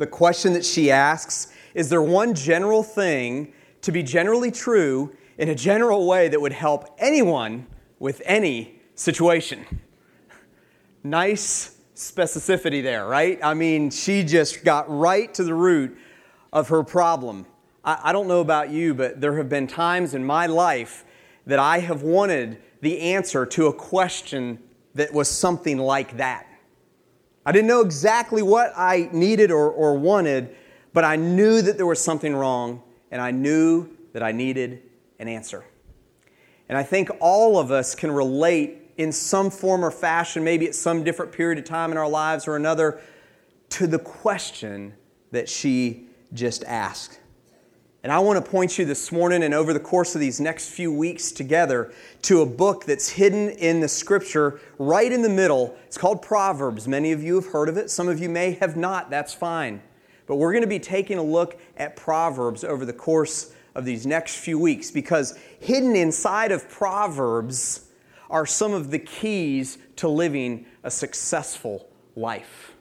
the question that she asks is there one general thing to be generally true in a general way that would help anyone with any situation? Nice specificity there, right? I mean, she just got right to the root of her problem. I, I don't know about you, but there have been times in my life that I have wanted the answer to a question that was something like that. I didn't know exactly what I needed or, or wanted, but I knew that there was something wrong, and I knew that I needed an answer. And I think all of us can relate in some form or fashion, maybe at some different period of time in our lives or another, to the question that she just asked. And I want to point you this morning and over the course of these next few weeks together to a book that's hidden in the scripture right in the middle. It's called Proverbs. Many of you have heard of it, some of you may have not. That's fine. But we're going to be taking a look at Proverbs over the course of these next few weeks because hidden inside of Proverbs are some of the keys to living a successful life.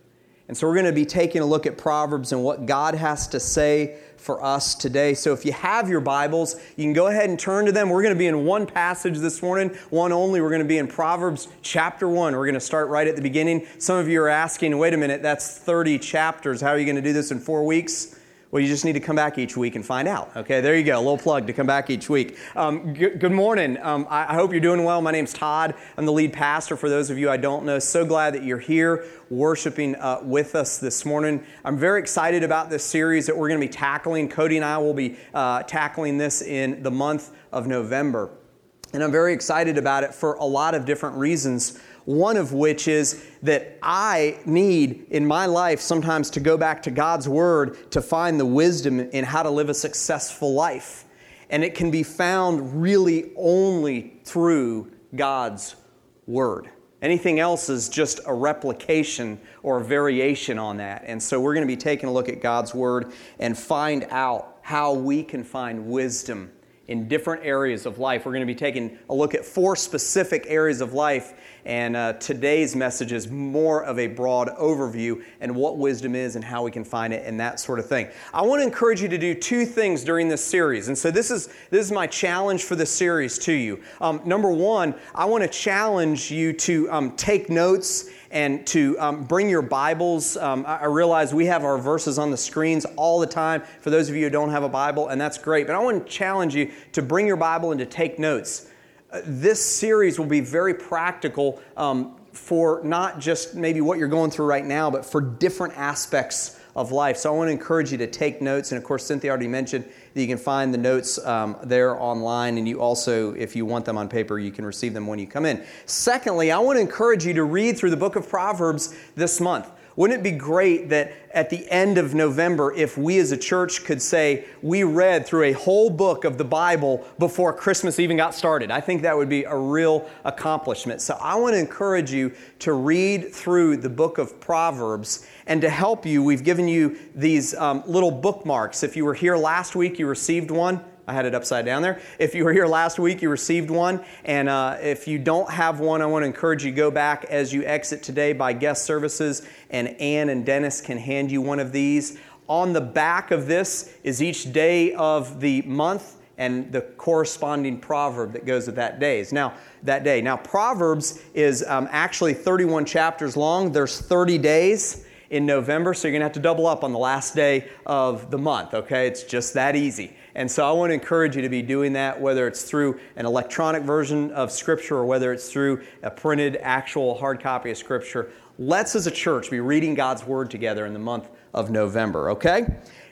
And so we're going to be taking a look at Proverbs and what God has to say for us today. So if you have your Bibles, you can go ahead and turn to them. We're going to be in one passage this morning, one only. We're going to be in Proverbs chapter 1. We're going to start right at the beginning. Some of you are asking, wait a minute, that's 30 chapters. How are you going to do this in four weeks? Well, you just need to come back each week and find out. Okay, there you go. A little plug to come back each week. Um, g- good morning. Um, I-, I hope you're doing well. My name's Todd. I'm the lead pastor for those of you I don't know. So glad that you're here worshiping uh, with us this morning. I'm very excited about this series that we're going to be tackling. Cody and I will be uh, tackling this in the month of November. And I'm very excited about it for a lot of different reasons one of which is that I need in my life sometimes to go back to God's Word to find the wisdom in how to live a successful life. And it can be found really only through God's Word. Anything else is just a replication or a variation on that. And so we're going to be taking a look at God's Word and find out how we can find wisdom in different areas of life. We're going to be taking a look at four specific areas of life and uh, today's message is more of a broad overview and what wisdom is and how we can find it and that sort of thing. I want to encourage you to do two things during this series. And so this is, this is my challenge for this series to you. Um, number one, I want to challenge you to um, take notes and to um, bring your Bibles. Um, I, I realize we have our verses on the screens all the time for those of you who don't have a Bible, and that's great. But I want to challenge you to bring your Bible and to take notes this series will be very practical um, for not just maybe what you're going through right now, but for different aspects of life. So I want to encourage you to take notes. And of course, Cynthia already mentioned that you can find the notes um, there online. And you also, if you want them on paper, you can receive them when you come in. Secondly, I want to encourage you to read through the book of Proverbs this month. Wouldn't it be great that at the end of November, if we as a church could say we read through a whole book of the Bible before Christmas even got started? I think that would be a real accomplishment. So I want to encourage you to read through the book of Proverbs. And to help you, we've given you these um, little bookmarks. If you were here last week, you received one. I had it upside down there. If you were here last week, you received one. And uh, if you don't have one, I want to encourage you to go back as you exit today by guest services, and Ann and Dennis can hand you one of these. On the back of this is each day of the month and the corresponding proverb that goes with that days. Now, that day. Now, Proverbs is um, actually 31 chapters long. There's 30 days in November, so you're going to have to double up on the last day of the month, okay? It's just that easy. And so I want to encourage you to be doing that, whether it's through an electronic version of Scripture or whether it's through a printed, actual hard copy of Scripture. Let's, as a church, be reading God's Word together in the month of November, okay?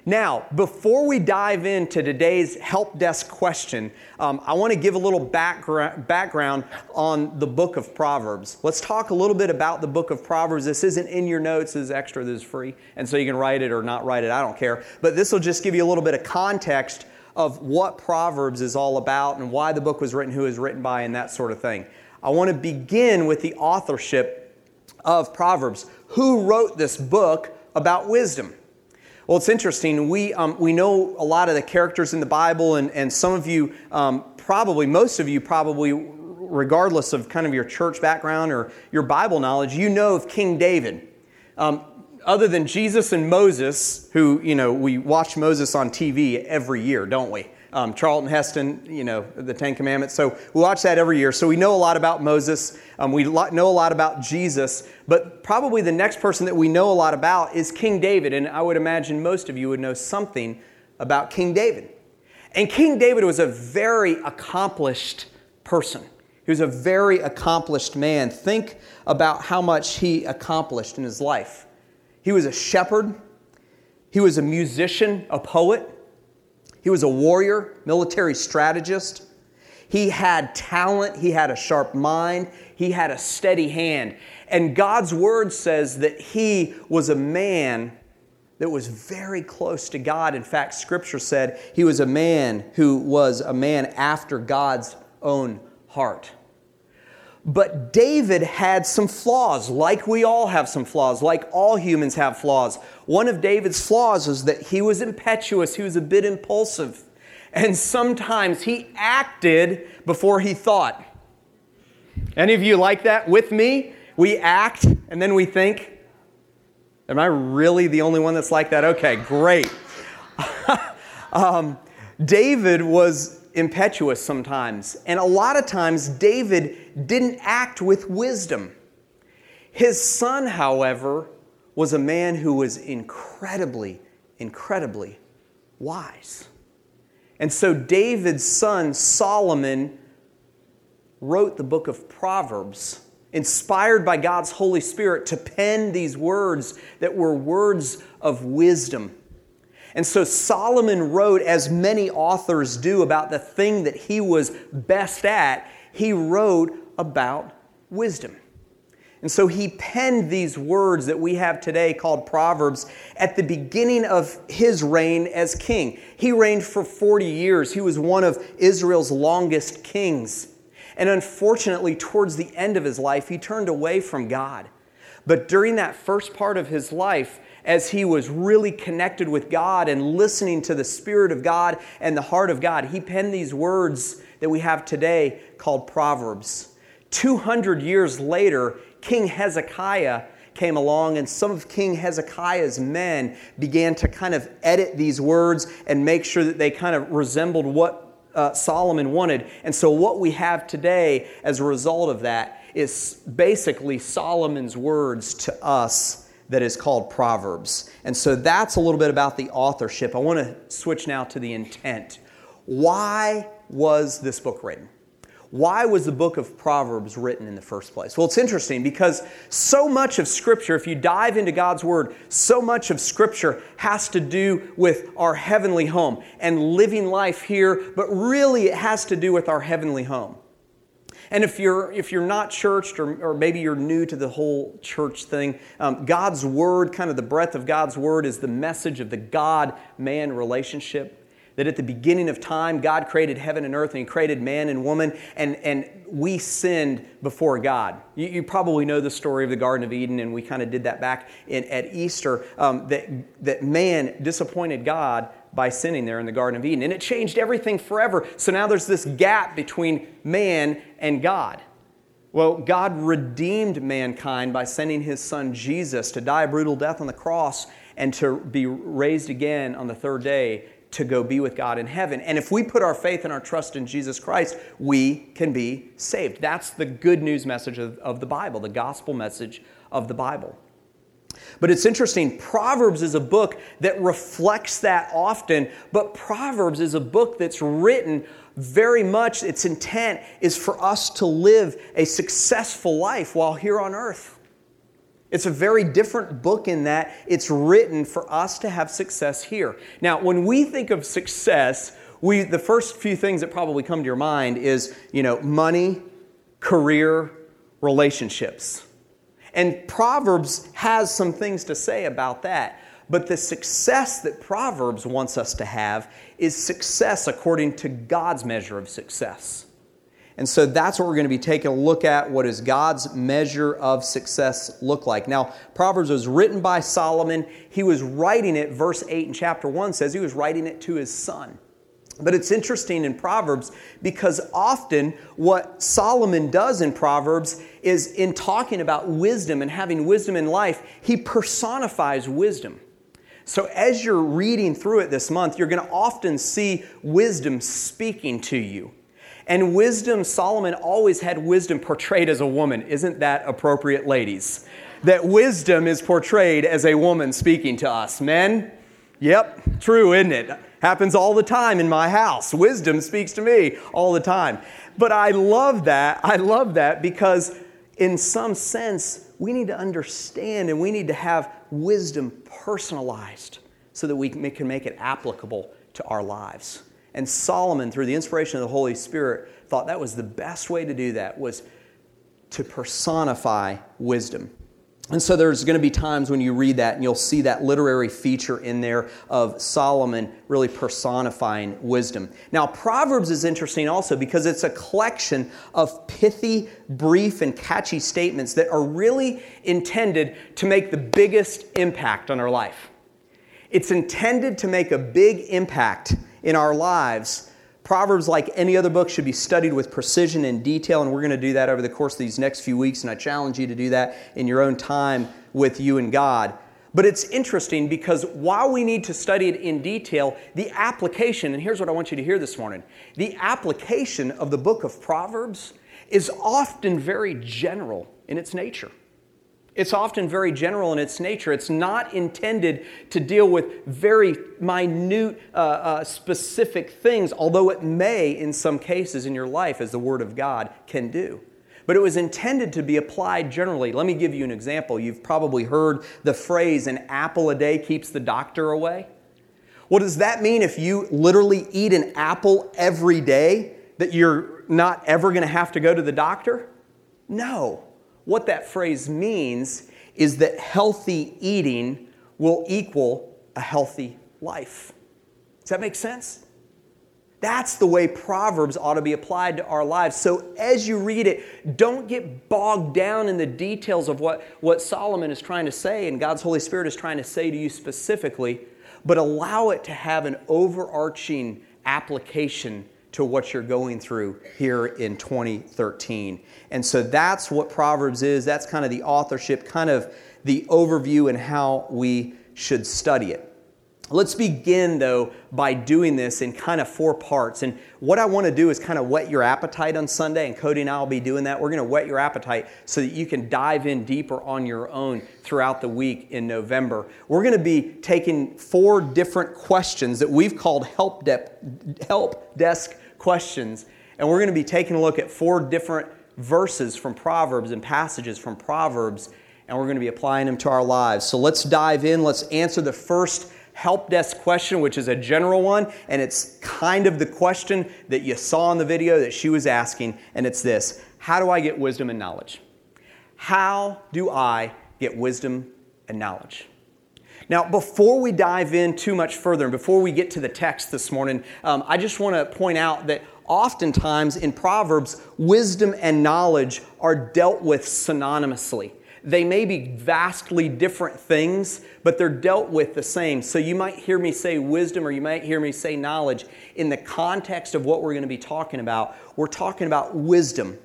Now, before we dive into today's help desk question, um, I want to give a little background, background on the book of Proverbs. Let's talk a little bit about the book of Proverbs. This isn't in your notes, this is extra, this is free, and so you can write it or not write it, I don't care. But this will just give you a little bit of context of what Proverbs is all about and why the book was written, who was written by, and that sort of thing. I want to begin with the authorship of Proverbs. Who wrote this book about wisdom? Well, it's interesting. We, um, we know a lot of the characters in the Bible, and, and some of you, um, probably, most of you, probably, regardless of kind of your church background or your Bible knowledge, you know of King David. Um, other than Jesus and Moses, who, you know, we watch Moses on TV every year, don't we? Um, Charlton Heston, you know, the Ten Commandments. So we watch that every year. So we know a lot about Moses. Um, we lo- know a lot about Jesus. But probably the next person that we know a lot about is King David. And I would imagine most of you would know something about King David. And King David was a very accomplished person. He was a very accomplished man. Think about how much he accomplished in his life. He was a shepherd, he was a musician, a poet, he was a warrior, military strategist. He had talent, he had a sharp mind, he had a steady hand. And God's word says that he was a man that was very close to God. In fact, scripture said he was a man who was a man after God's own heart. But David had some flaws, like we all have some flaws, like all humans have flaws. One of David's flaws is that he was impetuous, he was a bit impulsive, and sometimes he acted before he thought. Any of you like that with me? We act and then we think. Am I really the only one that's like that? Okay, great. um, David was impetuous sometimes. And a lot of times, David didn't act with wisdom. His son, however, was a man who was incredibly, incredibly wise. And so, David's son, Solomon, wrote the book of Proverbs, inspired by God's Holy Spirit to pen these words that were words of wisdom and so Solomon wrote, as many authors do, about the thing that he was best at. He wrote about wisdom. And so he penned these words that we have today called Proverbs at the beginning of his reign as king. He reigned for 40 years. He was one of Israel's longest kings. And unfortunately, towards the end of his life, he turned away from God. But during that first part of his life, as he was really connected with God and listening to the Spirit of God and the heart of God, he penned these words that we have today called Proverbs. 200 years later, King Hezekiah came along, and some of King Hezekiah's men began to kind of edit these words and make sure that they kind of resembled what uh, Solomon wanted. And so, what we have today as a result of that is basically Solomon's words to us that is called Proverbs. And so that's a little bit about the authorship. I want to switch now to the intent. Why was this book written? Why was the book of Proverbs written in the first place? Well, it's interesting because so much of Scripture, if you dive into God's Word, so much of Scripture has to do with our heavenly home and living life here, but really it has to do with our heavenly home. And if you're, if you're not churched or, or maybe you're new to the whole church thing, um, God's Word, kind of the breadth of God's Word, is the message of the God man relationship. That at the beginning of time, God created heaven and earth and He created man and woman, and, and we sinned before God. You, you probably know the story of the Garden of Eden, and we kind of did that back in, at Easter. Um, that, that man disappointed God by sinning there in the Garden of Eden. And it changed everything forever. So now there's this gap between man and God. Well, God redeemed mankind by sending his son Jesus to die a brutal death on the cross and to be raised again on the third day to go be with God in heaven. And if we put our faith and our trust in Jesus Christ, we can be saved. That's the good news message of, of the Bible, the gospel message of the Bible. But it's interesting, Proverbs is a book that reflects that often, but Proverbs is a book that's written very much, its intent is for us to live a successful life while here on earth. It's a very different book in that it's written for us to have success here. Now, when we think of success, we, the first few things that probably come to your mind is, you know, money, career, relationships. And Proverbs has some things to say about that. But the success that Proverbs wants us to have is success according to God's measure of success. And so that's what we're going to be taking a look at. What does God's measure of success look like? Now, Proverbs was written by Solomon. He was writing it, verse 8 in chapter 1 says he was writing it to his son. But it's interesting in Proverbs because often what Solomon does in Proverbs is in talking about wisdom and having wisdom in life, he personifies wisdom. So as you're reading through it this month, you're going to often see wisdom speaking to you. And wisdom, Solomon always had wisdom portrayed as a woman. Isn't that appropriate, ladies? That wisdom is portrayed as a woman speaking to us. Men, Yep, true, isn't it? Happens all the time in my house. Wisdom speaks to me all the time. But I love that. I love that because, in some sense, we need to understand and we need to have wisdom personalized so that we can make it applicable to our lives. And Solomon, through the inspiration of the Holy Spirit, thought that was the best way to do that was to personify wisdom. And so there's going to be times when you read that and you'll see that literary feature in there of Solomon really personifying wisdom. Now, Proverbs is interesting also because it's a collection of pithy, brief, and catchy statements that are really intended to make the biggest impact on our life. It's intended to make a big impact in our lives Proverbs, like any other book, should be studied with precision and detail, and we're going to do that over the course of these next few weeks, and I challenge you to do that in your own time with you and God. But it's interesting because while we need to study it in detail, the application, and here's what I want you to hear this morning the application of the book of Proverbs is often very general in its nature. It's often very general in its nature. It's not intended to deal with very minute, uh, uh, specific things, although it may, in some cases in your life, as the Word of God can do. But it was intended to be applied generally. Let me give you an example. You've probably heard the phrase, an apple a day keeps the doctor away. What does that mean if you literally eat an apple every day, that you're not ever going to have to go to the doctor? No what that phrase means is that healthy eating will equal a healthy life. Does that make sense? That's the way Proverbs ought to be applied to our lives. So as you read it, don't get bogged down in the details of what, what Solomon is trying to say and God's Holy Spirit is trying to say to you specifically, but allow it to have an overarching application to what you're going through here in 2013. And so that's what Proverbs is. That's kind of the authorship, kind of the overview and how we should study it. Let's begin, though, by doing this in kind of four parts. And what I want to do is kind of whet your appetite on Sunday, and Cody and I will be doing that. We're going to whet your appetite so that you can dive in deeper on your own throughout the week in November. We're going to be taking four different questions that we've called help, de- help desk questions. And we're going to be taking a look at four different verses from Proverbs and passages from Proverbs, and we're going to be applying them to our lives. So let's dive in. Let's answer the first help desk question, which is a general one, and it's kind of the question that you saw in the video that she was asking, and it's this How do I get wisdom and knowledge? How do I get wisdom and knowledge? Now, before we dive in too much further and before we get to the text this morning, um, I just want to point out that oftentimes in Proverbs, wisdom and knowledge are dealt with synonymously. They may be vastly different things, but they're dealt with the same. So you might hear me say wisdom or you might hear me say knowledge. In the context of what we're going to be talking about, we're talking about wisdom,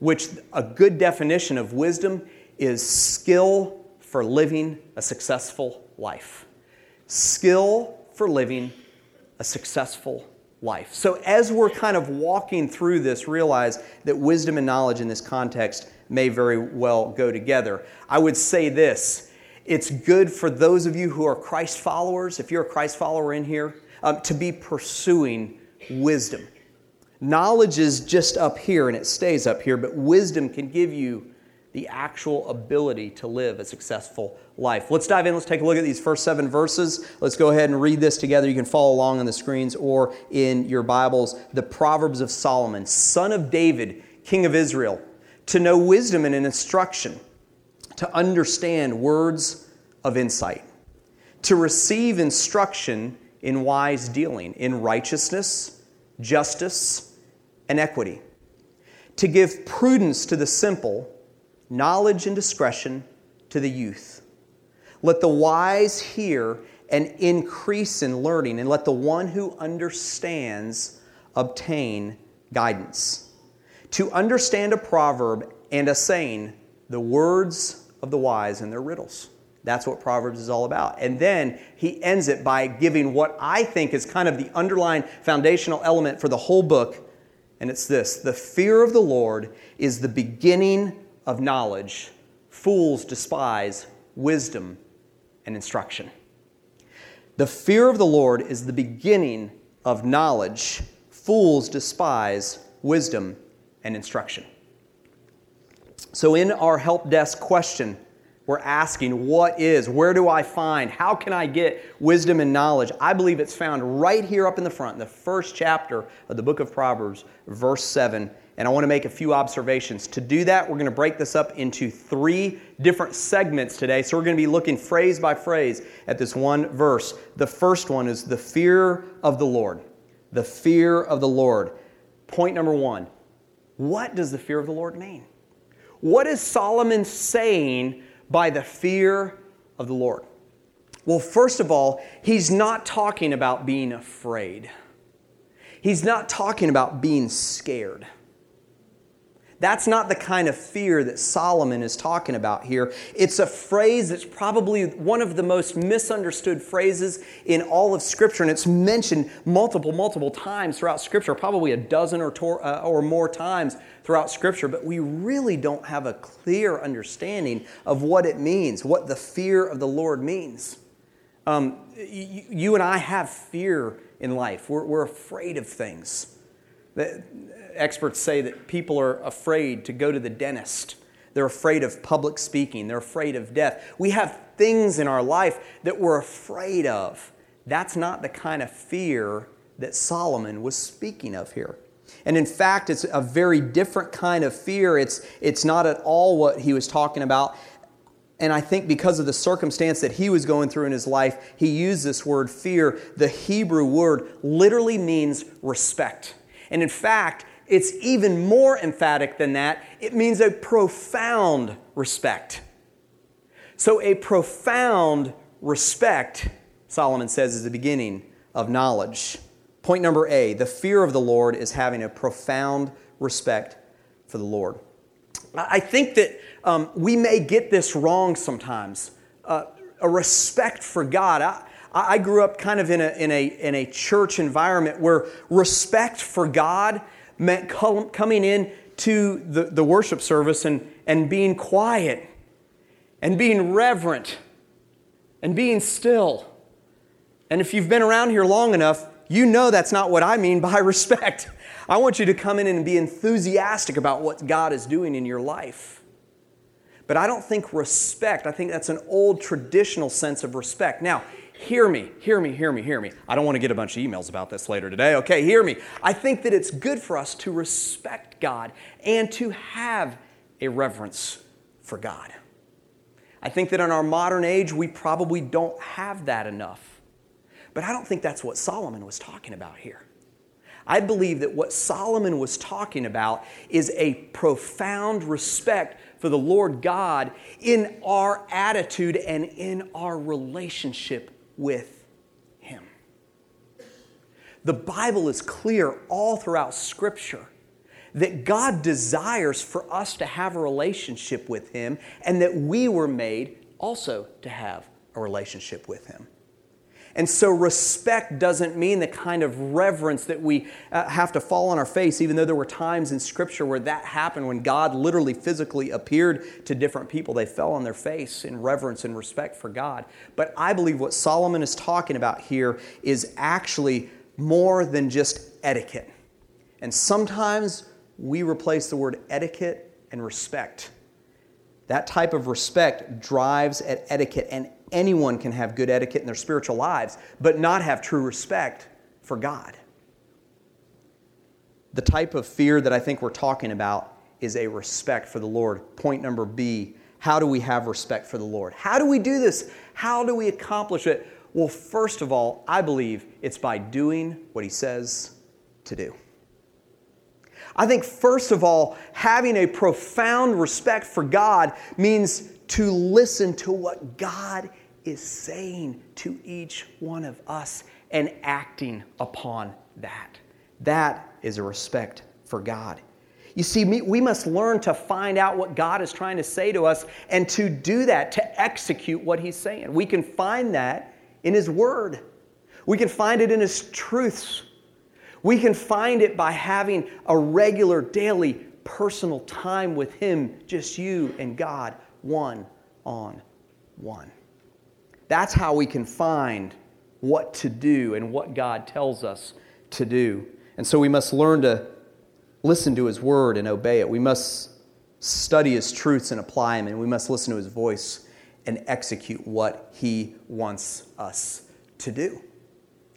which a good definition of wisdom is skill for living a successful life. Skill for living a successful life. So, as we're kind of walking through this, realize that wisdom and knowledge in this context may very well go together. I would say this it's good for those of you who are Christ followers, if you're a Christ follower in here, um, to be pursuing wisdom. Knowledge is just up here and it stays up here, but wisdom can give you the actual ability to live a successful life. Let's dive in. Let's take a look at these first seven verses. Let's go ahead and read this together. You can follow along on the screens or in your Bibles. The Proverbs of Solomon, son of David, king of Israel, to know wisdom and instruction, to understand words of insight, to receive instruction in wise dealing, in righteousness, justice, and equity, to give prudence to the simple knowledge and discretion to the youth. Let the wise hear and increase in learning, and let the one who understands obtain guidance. To understand a proverb and a saying, the words of the wise and their riddles. That's what Proverbs is all about. And then he ends it by giving what I think is kind of the underlying foundational element for the whole book. And it's this The fear of the Lord is the beginning of knowledge. Fools despise wisdom and instruction. The fear of the Lord is the beginning of knowledge. Fools despise wisdom and instruction. So, in our help desk question, we're asking, What is? Where do I find? How can I get wisdom and knowledge? I believe it's found right here up in the front, in the first chapter of the book of Proverbs, verse 7. And I want to make a few observations. To do that, we're going to break this up into three different segments today. So we're going to be looking phrase by phrase at this one verse. The first one is the fear of the Lord. The fear of the Lord. Point number one What does the fear of the Lord mean? What is Solomon saying by the fear of the Lord? Well, first of all, he's not talking about being afraid. He's not talking about being scared. That's not the kind of fear that Solomon is talking about here. It's a phrase that's probably one of the most misunderstood phrases in all of Scripture, and it's mentioned multiple, multiple times throughout Scripture, probably a dozen or, tor- uh, or more times throughout Scripture, but we really don't have a clear understanding of what it means, what the fear of the Lord means. Um, you, you, and I have fear in life, we're, we're afraid of things experts say that people are afraid to go to the dentist. They're afraid of public speaking. They're afraid of death. We have things in our life that we're afraid of. That's not the kind of fear that Solomon was speaking of here. And in fact, it's a very different kind of fear. It's, it's not at all what he was talking about. And I think because of the circumstance that he was going through in his life, he used this word fear. The Hebrew word literally means respect. And in fact, it's even more emphatic than that. It means a profound respect. So, a profound respect, Solomon says, is the beginning of knowledge. Point number A the fear of the Lord is having a profound respect for the Lord. I think that um, we may get this wrong sometimes. Uh, a respect for God. I, I grew up kind of in a, in, a, in a church environment where respect for God meant coming in to the, the worship service and, and being quiet and being reverent and being still. And if you've been around here long enough, you know that's not what I mean by respect. I want you to come in and be enthusiastic about what God is doing in your life. But I don't think respect, I think that's an old traditional sense of respect. Now, hear me, hear me, hear me, hear me. I don't want to get a bunch of emails about this later today. Okay, hear me. I think that it's good for us to respect God and to have a reverence for God. I think that in our modern age, we probably don't have that enough. But I don't think that's what Solomon was talking about here. I believe that what Solomon was talking about is a profound respect for the Lord God in our attitude and in our relationship with Him. The Bible is clear all throughout Scripture that God desires for us to have a relationship with Him and that we were made also to have a relationship with Him. And so, respect doesn't mean the kind of reverence that we uh, have to fall on our face, even though there were times in Scripture where that happened when God literally physically appeared to different people. They fell on their face in reverence and respect for God. But I believe what Solomon is talking about here is actually more than just etiquette. And sometimes we replace the word etiquette and respect. That type of respect drives at etiquette and anyone can have good etiquette in their spiritual lives, but not have true respect for God. The type of fear that I think we're talking about is a respect for the Lord. Point number B how do we have respect for the Lord? How do we do this? How do we accomplish it? Well, first of all, I believe it's by doing what He says to do. I think, first of all, having a profound respect for God means to listen to what God is saying to each one of us and acting upon that. That is a respect for God. You see, we must learn to find out what God is trying to say to us and to do that, to execute what He's saying. We can find that in His Word, we can find it in His truths. We can find it by having a regular, daily, personal time with Him, just you and God, one on one. That's how we can find what to do and what God tells us to do. And so we must learn to listen to His word and obey it. We must study His truths and apply them, and we must listen to His voice and execute what He wants us to do.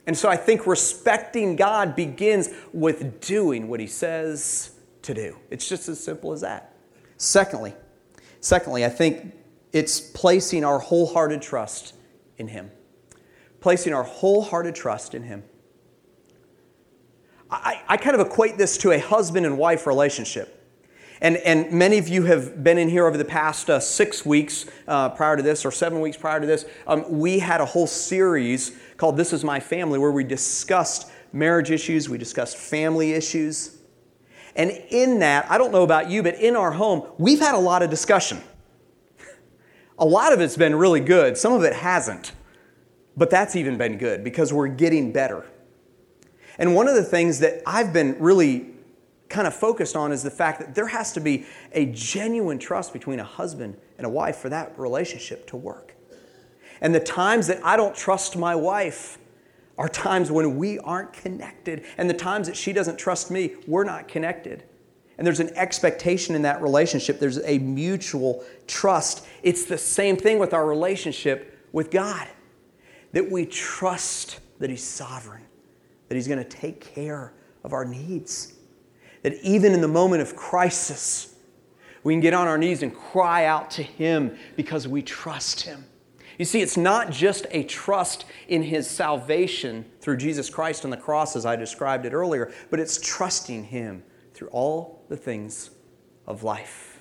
And so I think respecting God begins with doing what He says to do. It's just as simple as that. Secondly, secondly, I think it's placing our wholehearted trust in Him. Placing our wholehearted trust in Him. I, I kind of equate this to a husband and wife relationship. And, and many of you have been in here over the past uh, six weeks uh, prior to this, or seven weeks prior to this. Um, we had a whole series called This Is My Family where we discussed marriage issues, we discussed family issues. And in that, I don't know about you, but in our home, we've had a lot of discussion. A lot of it's been really good, some of it hasn't. But that's even been good because we're getting better. And one of the things that I've been really kind of focused on is the fact that there has to be a genuine trust between a husband and a wife for that relationship to work. And the times that I don't trust my wife are times when we aren't connected. And the times that she doesn't trust me, we're not connected. And there's an expectation in that relationship, there's a mutual trust. It's the same thing with our relationship with God that we trust that He's sovereign, that He's going to take care of our needs. That even in the moment of crisis, we can get on our knees and cry out to Him because we trust Him. You see, it's not just a trust in His salvation through Jesus Christ on the cross, as I described it earlier, but it's trusting Him through all the things of life.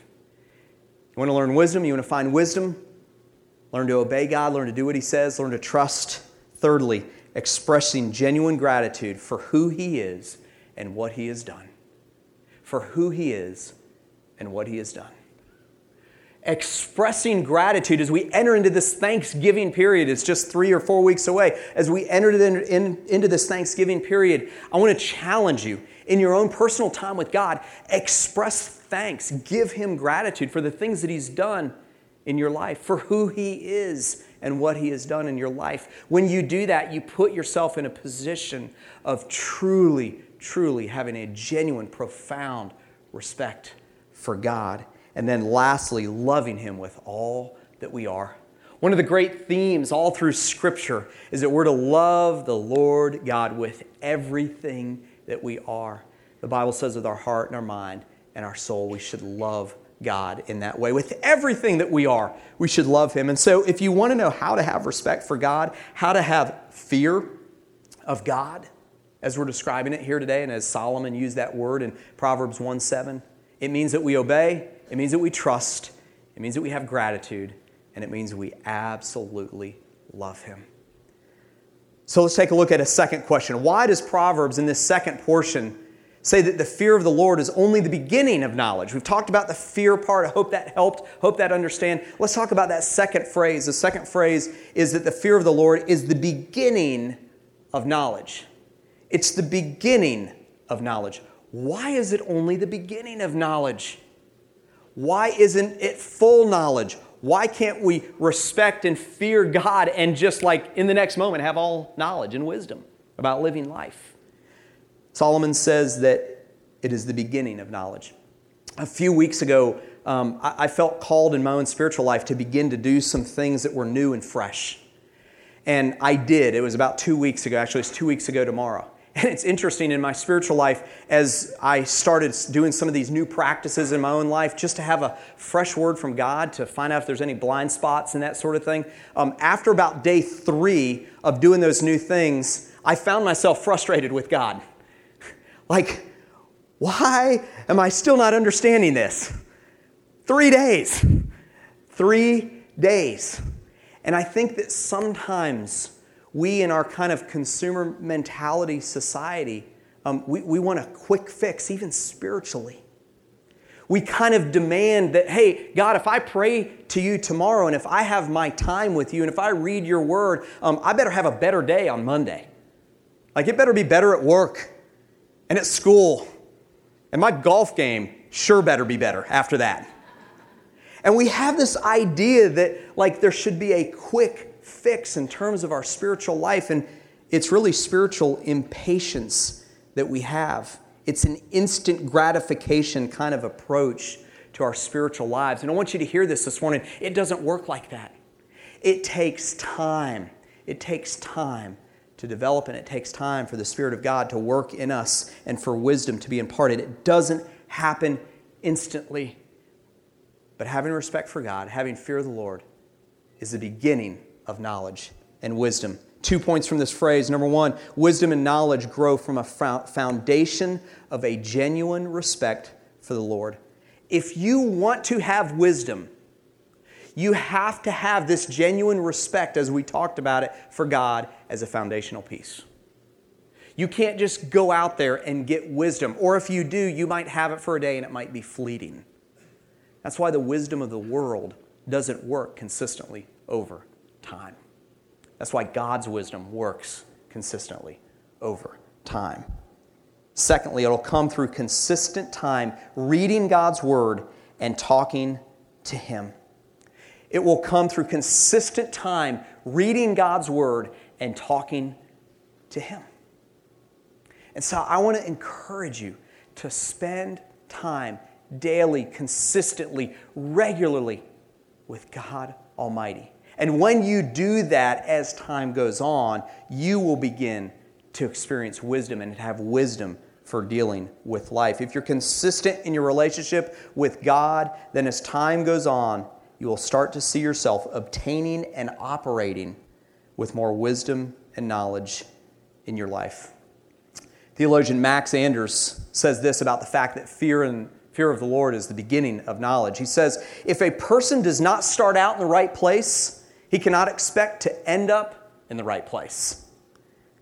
You want to learn wisdom? You want to find wisdom? Learn to obey God, learn to do what He says, learn to trust. Thirdly, expressing genuine gratitude for who He is and what He has done. For who He is and what He has done. Expressing gratitude as we enter into this Thanksgiving period, it's just three or four weeks away. As we enter in, in, into this Thanksgiving period, I want to challenge you in your own personal time with God, express thanks, give Him gratitude for the things that He's done in your life, for who He is and what He has done in your life. When you do that, you put yourself in a position of truly, truly having a genuine, profound respect for God. And then lastly, loving Him with all that we are. One of the great themes all through Scripture is that we're to love the Lord God with everything that we are. The Bible says with our heart and our mind and our soul, we should love God in that way. With everything that we are, we should love Him. And so, if you want to know how to have respect for God, how to have fear of God, as we're describing it here today, and as Solomon used that word in Proverbs 1 7, it means that we obey, it means that we trust, it means that we have gratitude, and it means we absolutely love Him. So, let's take a look at a second question. Why does Proverbs in this second portion say that the fear of the Lord is only the beginning of knowledge. We've talked about the fear part. I hope that helped. Hope that understand. Let's talk about that second phrase. The second phrase is that the fear of the Lord is the beginning of knowledge. It's the beginning of knowledge. Why is it only the beginning of knowledge? Why isn't it full knowledge? Why can't we respect and fear God and just like in the next moment have all knowledge and wisdom about living life? Solomon says that it is the beginning of knowledge. A few weeks ago, um, I, I felt called in my own spiritual life to begin to do some things that were new and fresh. And I did. It was about two weeks ago. Actually, it's two weeks ago tomorrow. And it's interesting in my spiritual life as I started doing some of these new practices in my own life, just to have a fresh word from God to find out if there's any blind spots and that sort of thing. Um, after about day three of doing those new things, I found myself frustrated with God. Like, why am I still not understanding this? Three days. Three days. And I think that sometimes we, in our kind of consumer mentality society, um, we, we want a quick fix, even spiritually. We kind of demand that, hey, God, if I pray to you tomorrow and if I have my time with you and if I read your word, um, I better have a better day on Monday. Like, it better be better at work and at school. And my golf game sure better be better after that. And we have this idea that, like, there should be a quick fix in terms of our spiritual life. And it's really spiritual impatience that we have. It's an instant gratification kind of approach to our spiritual lives. And I want you to hear this this morning. It doesn't work like that. It takes time. It takes time to develop, and it takes time for the Spirit of God to work in us and for wisdom to be imparted. It doesn't happen instantly. But having respect for God, having fear of the Lord, is the beginning of knowledge and wisdom. Two points from this phrase. Number one, wisdom and knowledge grow from a foundation of a genuine respect for the Lord. If you want to have wisdom, you have to have this genuine respect, as we talked about it, for God as a foundational piece. You can't just go out there and get wisdom. Or if you do, you might have it for a day and it might be fleeting. That's why the wisdom of the world doesn't work consistently over time. That's why God's wisdom works consistently over time. Secondly, it'll come through consistent time reading God's word and talking to Him. It will come through consistent time reading God's word and talking to Him. And so I want to encourage you to spend time daily, consistently, regularly with God Almighty. And when you do that as time goes on, you will begin to experience wisdom and have wisdom for dealing with life. If you're consistent in your relationship with God, then as time goes on, you will start to see yourself obtaining and operating with more wisdom and knowledge in your life. Theologian Max Anders says this about the fact that fear and Fear of the Lord is the beginning of knowledge. He says, if a person does not start out in the right place, he cannot expect to end up in the right place.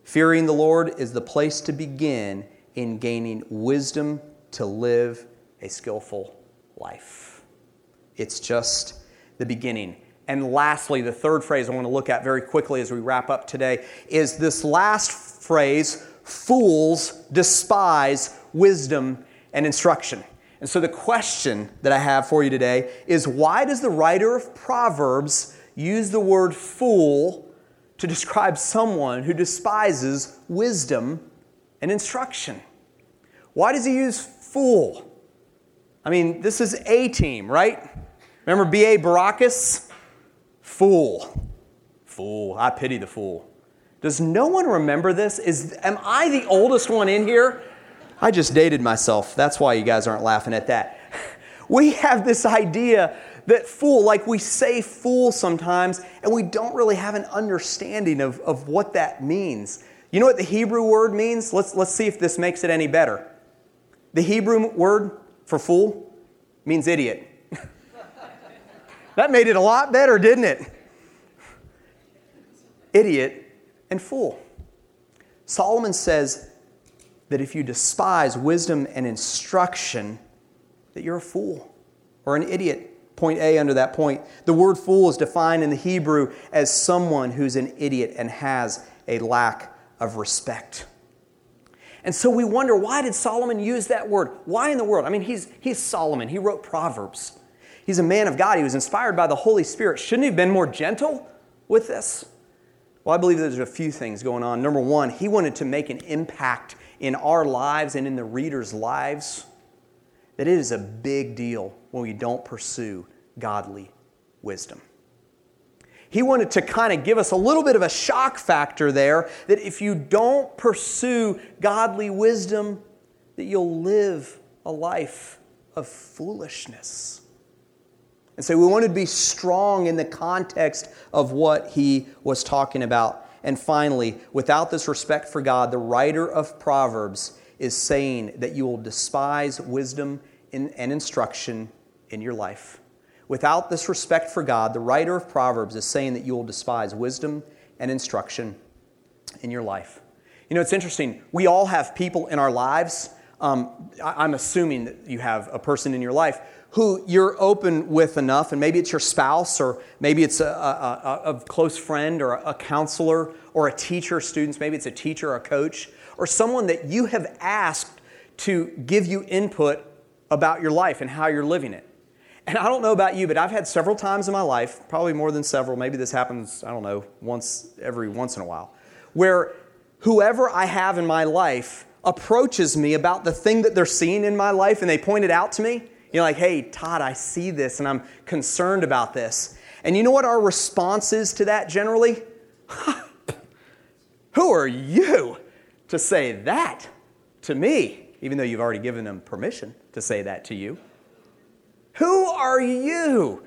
Fearing the Lord is the place to begin in gaining wisdom to live a skillful life. It's just the beginning. And lastly, the third phrase I want to look at very quickly as we wrap up today is this last phrase fools despise wisdom and instruction. And so the question that I have for you today is why does the writer of Proverbs use the word fool to describe someone who despises wisdom and instruction? Why does he use fool? I mean, this is A team, right? Remember B.A. Baracus? Fool. Fool. I pity the fool. Does no one remember this? Is, am I the oldest one in here? I just dated myself. That's why you guys aren't laughing at that. We have this idea that fool, like we say fool sometimes, and we don't really have an understanding of, of what that means. You know what the Hebrew word means? Let's, let's see if this makes it any better. The Hebrew word for fool means idiot. that made it a lot better, didn't it? Idiot and fool. Solomon says that if you despise wisdom and instruction, that you're a fool or an idiot. Point A under that point. The word fool is defined in the Hebrew as someone who's an idiot and has a lack of respect. And so we wonder why did Solomon use that word? Why in the world? I mean, he's, he's Solomon. He wrote Proverbs. He's a man of God. He was inspired by the Holy Spirit. Shouldn't he have been more gentle with this? Well, I believe there's a few things going on. Number one, he wanted to make an impact in our lives and in the readers' lives that it is a big deal when we don't pursue godly wisdom. He wanted to kind of give us a little bit of a shock factor there that if you don't pursue godly wisdom, that you'll live a life of foolishness. And so we wanted to be strong in the context of what he was talking about. And finally, without this respect for God, the writer of Proverbs is saying that you will despise wisdom and instruction in your life. Without this respect for God, the writer of Proverbs is saying that you will despise wisdom and instruction in your life. You know, it's interesting. We all have people in our lives. Um, I'm assuming that you have a person in your life who you're open with enough, and maybe it's your spouse, or maybe it's a, a, a, a close friend, or a, counselor, or a teacher, students, maybe it's a teacher or a coach, or someone that you have asked to give you input about your life and how you're living it. And I don't know about you, but I've had several times in my life, probably more than several, maybe this happens, I don't know, once every once in a while, where whoever I have in my life approaches me about the thing that they're seeing in my life and they point it out to me. You're like, hey, Todd, I see this and I'm concerned about this. And you know what our response is to that generally? Who are you to say that to me? Even though you've already given them permission to say that to you. Who are you?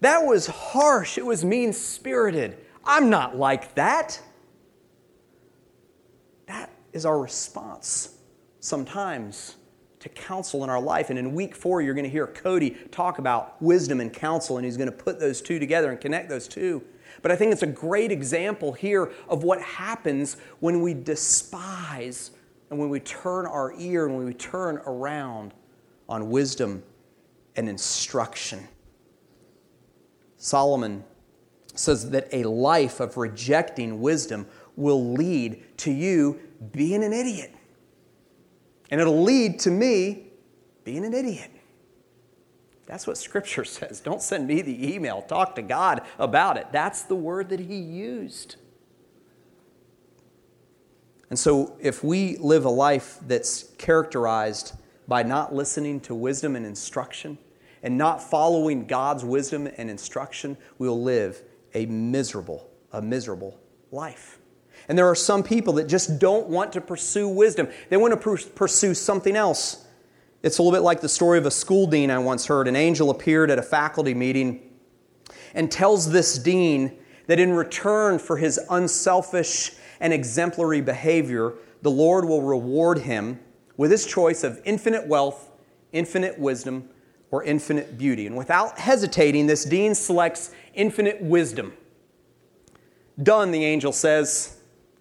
That was harsh. It was mean spirited. I'm not like that. That is our response sometimes to counsel in our life. And in week four, you're going to hear Cody talk about wisdom and counsel, and he's going to put those two together and connect those two. But I think it's a great example here of what happens when we despise and when we turn our ear and when we turn around on wisdom and instruction. Solomon says that a life of rejecting wisdom will lead to you being an idiot. And it'll lead to me being an idiot. That's what Scripture says. Don't send me the email. Talk to God about it. That's the word that He used. And so, if we live a life that's characterized by not listening to wisdom and instruction and not following God's wisdom and instruction, we will live a miserable, a miserable life. And there are some people that just don't want to pursue wisdom. They want to pursue something else. It's a little bit like the story of a school dean I once heard. An angel appeared at a faculty meeting and tells this dean that in return for his unselfish and exemplary behavior, the Lord will reward him with his choice of infinite wealth, infinite wisdom, or infinite beauty. And without hesitating, this dean selects infinite wisdom. Done, the angel says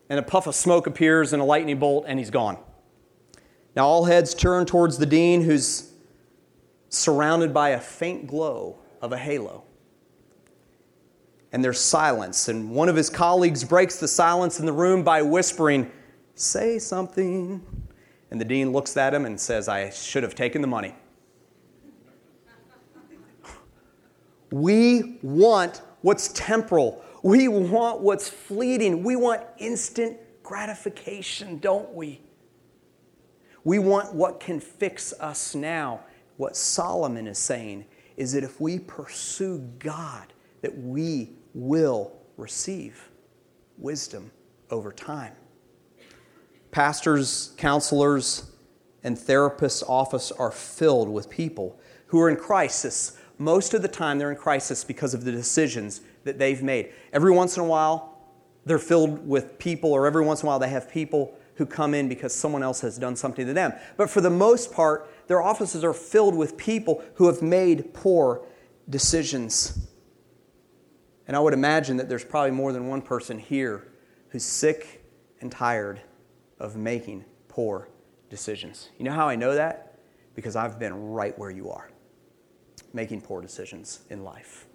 and a puff of smoke appears and a lightning bolt, and he's gone. Now all heads turn towards the dean, who's surrounded by a faint glow of a halo. And there's silence, and one of his colleagues breaks the silence in the room by whispering, Say something. And the dean looks at him and says, I should have taken the money. we want what's temporal. We want what's fleeting. We want instant gratification, don't we? We want what can fix us now. What Solomon is saying is that if we pursue God, that we will receive wisdom over time. Pastors, counselors, and therapists' office are filled with people who are in crisis. Most of the time, they're in crisis because of the decisions that they've made. Every once in a while, they're filled with people, or every once in a while, they have people who come in because someone else has done something to them. But for the most part, their offices are filled with people who have made poor decisions. And I would imagine that there's probably more than one person here who's sick and tired of making poor decisions. You know how I know that? Because I've been right where you are, making poor decisions in life.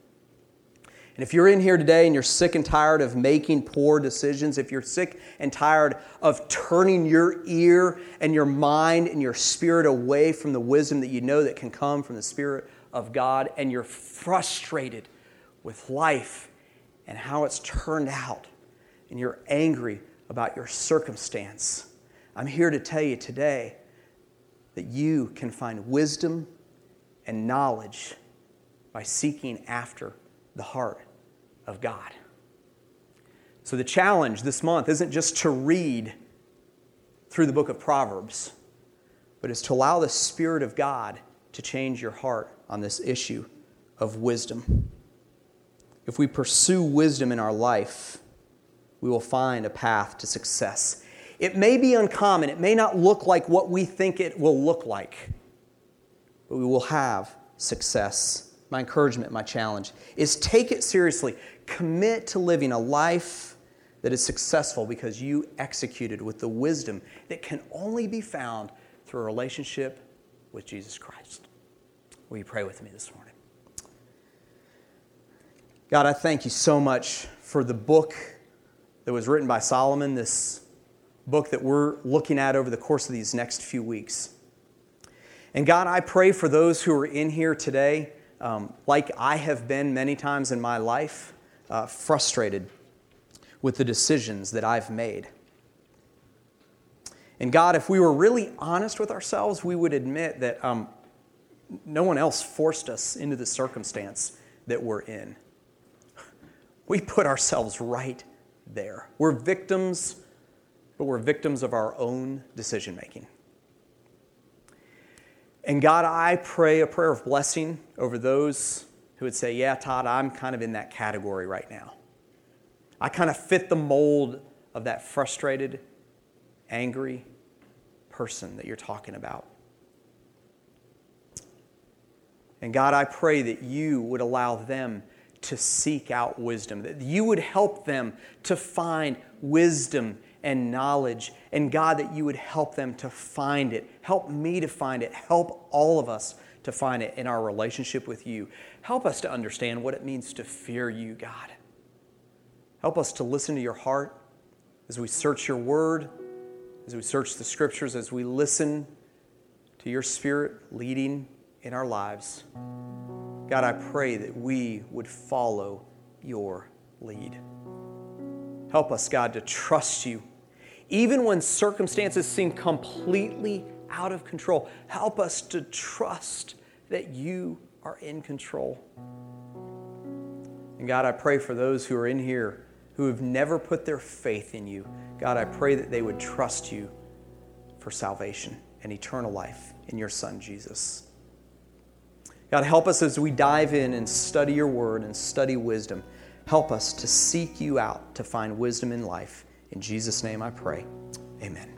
And if you're in here today and you're sick and tired of making poor decisions, if you're sick and tired of turning your ear and your mind and your spirit away from the wisdom that you know that can come from the Spirit of God, and you're frustrated with life and how it's turned out, and you're angry about your circumstance, I'm here to tell you today that you can find wisdom and knowledge by seeking after the heart of God. So, the challenge this month isn't just to read through the book of Proverbs, but is to allow the Spirit of God to change your heart on this issue of wisdom. If we pursue wisdom in our life, we will find a path to success. It may be uncommon, it may not look like what we think it will look like, but we will have success my encouragement, my challenge, is take it seriously. Commit to living a life that is successful because you executed with the wisdom that can only be found through a relationship with Jesus Christ. Will you pray with me this morning? God, I thank you so much for the book that was written by Solomon, this book that we're looking at over the course of these next few weeks. And God, I pray for those who are in here today, um, like I have been many times in my life, uh, frustrated with the decisions that I've made. And God, if we were really honest with ourselves, we would admit that um, no one else forced us into the circumstance that we're in. We put ourselves right there. We're victims, but we're victims of our own decision making. And God, I pray a prayer of blessing over those who would say, Yeah, Todd, I'm kind of in that category right now. I kind of fit the mold of that frustrated, angry person that you're talking about. And God, I pray that you would allow them to seek out wisdom, that you would help them to find wisdom and knowledge. And God, that you would help them to find it. Help me to find it. Help all of us to find it in our relationship with you. Help us to understand what it means to fear you, God. Help us to listen to your heart as we search your word, as we search the scriptures, as we listen to your spirit leading in our lives. God, I pray that we would follow your lead. Help us, God, to trust you even when circumstances seem completely out of control. Help us to trust that you are in control. And God, I pray for those who are in here who have never put their faith in you. God, I pray that they would trust you for salvation and eternal life in your Son, Jesus. God, help us as we dive in and study your word and study wisdom. Help us to seek you out to find wisdom in life. In Jesus' name I pray. Amen.